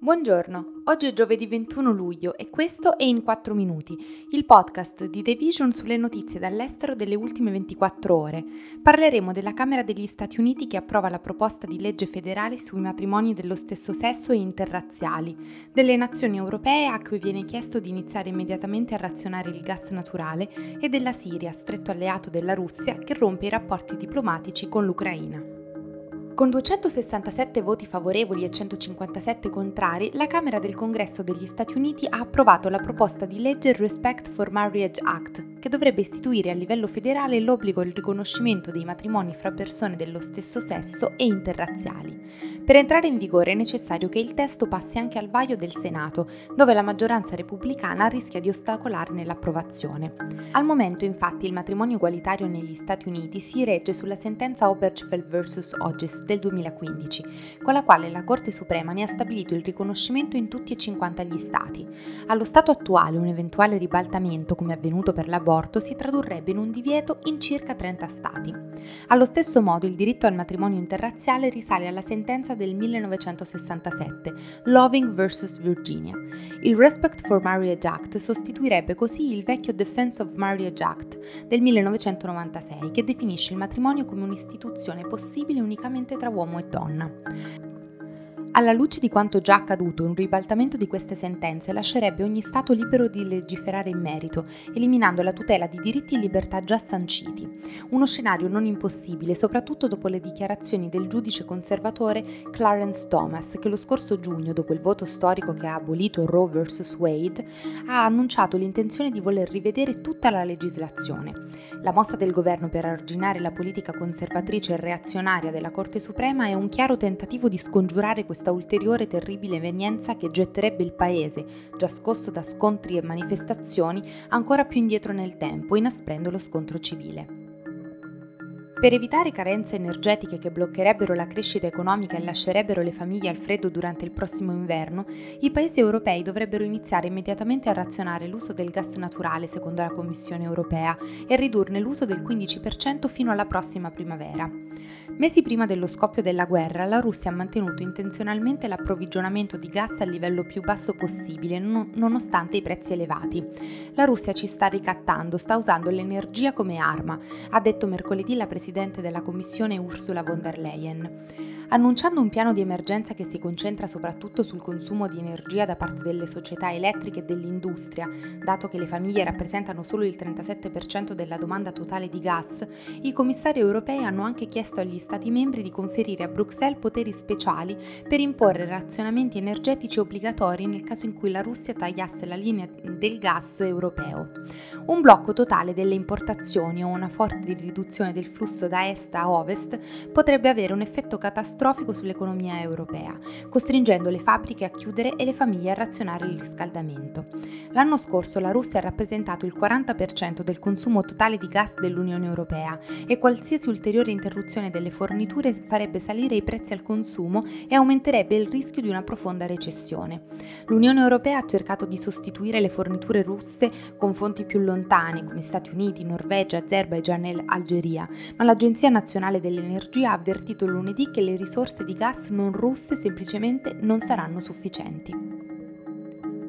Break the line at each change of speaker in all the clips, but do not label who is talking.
Buongiorno, oggi è giovedì 21 luglio e questo è In 4 Minuti, il podcast di The Vision sulle notizie dall'estero delle ultime 24 ore. Parleremo della Camera degli Stati Uniti che approva la proposta di legge federale sui matrimoni dello stesso sesso e interrazziali, delle nazioni europee a cui viene chiesto di iniziare immediatamente a razionare il gas naturale e della Siria, stretto alleato della Russia, che rompe i rapporti diplomatici con l'Ucraina. Con 267 voti favorevoli e 157 contrari, la Camera del Congresso degli Stati Uniti ha approvato la proposta di legge Respect for Marriage Act, che dovrebbe istituire a livello federale l'obbligo al riconoscimento dei matrimoni fra persone dello stesso sesso e interrazziali. Per entrare in vigore è necessario che il testo passi anche al vaglio del Senato, dove la maggioranza repubblicana rischia di ostacolarne l'approvazione. Al momento, infatti, il matrimonio egualitario negli Stati Uniti si regge sulla sentenza Obergefell vs. Hodges del 2015, con la quale la Corte Suprema ne ha stabilito il riconoscimento in tutti e 50 gli Stati. Allo stato attuale, un eventuale ribaltamento, come avvenuto per l'aborto, si tradurrebbe in un divieto in circa 30 Stati. Allo stesso modo, il diritto al matrimonio interrazziale risale alla sentenza del 1967, Loving vs. Virginia. Il Respect for Marriage Act sostituirebbe così il vecchio Defense of Marriage Act del 1996, che definisce il matrimonio come un'istituzione possibile unicamente tra uomo e donna. Alla luce di quanto già accaduto, un ribaltamento di queste sentenze lascerebbe ogni Stato libero di legiferare in merito, eliminando la tutela di diritti e libertà già sanciti. Uno scenario non impossibile, soprattutto dopo le dichiarazioni del giudice conservatore Clarence Thomas, che lo scorso giugno, dopo il voto storico che ha abolito Roe vs. Wade, ha annunciato l'intenzione di voler rivedere tutta la legislazione. La mossa del governo per arginare la politica conservatrice e reazionaria della Corte Suprema è un chiaro tentativo di scongiurare questa questa ulteriore terribile evenienza che getterebbe il paese, già scosso da scontri e manifestazioni, ancora più indietro nel tempo, inasprendo lo scontro civile. Per evitare carenze energetiche che bloccherebbero la crescita economica e lascerebbero le famiglie al freddo durante il prossimo inverno, i paesi europei dovrebbero iniziare immediatamente a razionare l'uso del gas naturale, secondo la Commissione europea, e ridurne l'uso del 15% fino alla prossima primavera. Mesi prima dello scoppio della guerra, la Russia ha mantenuto intenzionalmente l'approvvigionamento di gas al livello più basso possibile, non, nonostante i prezzi elevati. La Russia ci sta ricattando, sta usando l'energia come arma, ha detto mercoledì la Presidente della Commissione Ursula von der Leyen annunciando un piano di emergenza che si concentra soprattutto sul consumo di energia da parte delle società elettriche e dell'industria, dato che le famiglie rappresentano solo il 37% della domanda totale di gas, i commissari europei hanno anche chiesto agli Stati membri di conferire a Bruxelles poteri speciali per imporre razionamenti energetici obbligatori nel caso in cui la Russia tagliasse la linea del gas europeo. Un blocco totale delle importazioni o una forte riduzione del flusso da est a ovest potrebbe avere un effetto catastrofico catastrofico sull'economia europea, costringendo le fabbriche a chiudere e le famiglie a razionare il riscaldamento. L'anno scorso la Russia ha rappresentato il 40% del consumo totale di gas dell'Unione Europea e qualsiasi ulteriore interruzione delle forniture farebbe salire i prezzi al consumo e aumenterebbe il rischio di una profonda recessione. L'Unione Europea ha cercato di sostituire le forniture russe con fonti più lontane come Stati Uniti, Norvegia, Azerbaijan e Algeria, ma l'Agenzia Nazionale dell'Energia ha avvertito lunedì che le risorse risorse di gas non russe semplicemente non saranno sufficienti.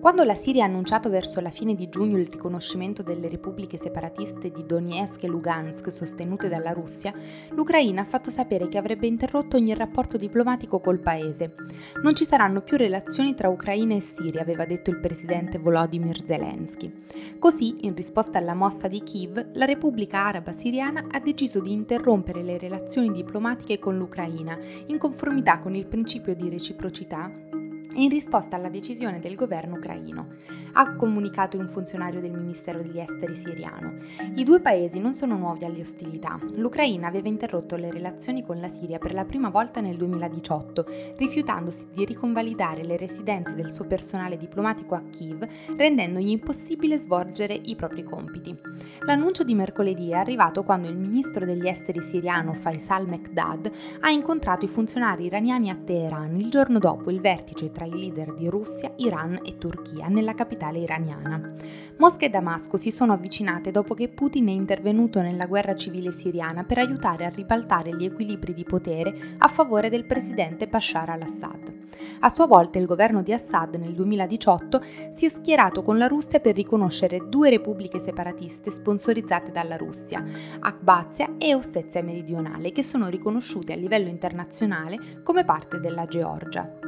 Quando la Siria ha annunciato verso la fine di giugno il riconoscimento delle repubbliche separatiste di Donetsk e Lugansk sostenute dalla Russia, l'Ucraina ha fatto sapere che avrebbe interrotto ogni rapporto diplomatico col paese. Non ci saranno più relazioni tra Ucraina e Siria, aveva detto il presidente Volodymyr Zelensky. Così, in risposta alla mossa di Kiev, la Repubblica Araba Siriana ha deciso di interrompere le relazioni diplomatiche con l'Ucraina, in conformità con il principio di reciprocità in risposta alla decisione del governo ucraino, ha comunicato un funzionario del Ministero degli Esteri siriano. I due paesi non sono nuovi alle ostilità. L'Ucraina aveva interrotto le relazioni con la Siria per la prima volta nel 2018, rifiutandosi di riconvalidare le residenze del suo personale diplomatico a Kiev, rendendogli impossibile svolgere i propri compiti. L'annuncio di mercoledì è arrivato quando il ministro degli esteri siriano Faisal Mekdad ha incontrato i funzionari iraniani a Teheran il giorno dopo il vertice tra i leader di Russia, Iran e Turchia nella capitale iraniana. Mosca e Damasco si sono avvicinate dopo che Putin è intervenuto nella guerra civile siriana per aiutare a ribaltare gli equilibri di potere a favore del presidente Bashar al-Assad. A sua volta il governo di Assad nel 2018 si è schierato con la Russia per riconoscere due repubbliche separatiste sponsorizzate dalla Russia, Abkhazia e Ossetia meridionale, che sono riconosciute a livello internazionale come parte della Georgia.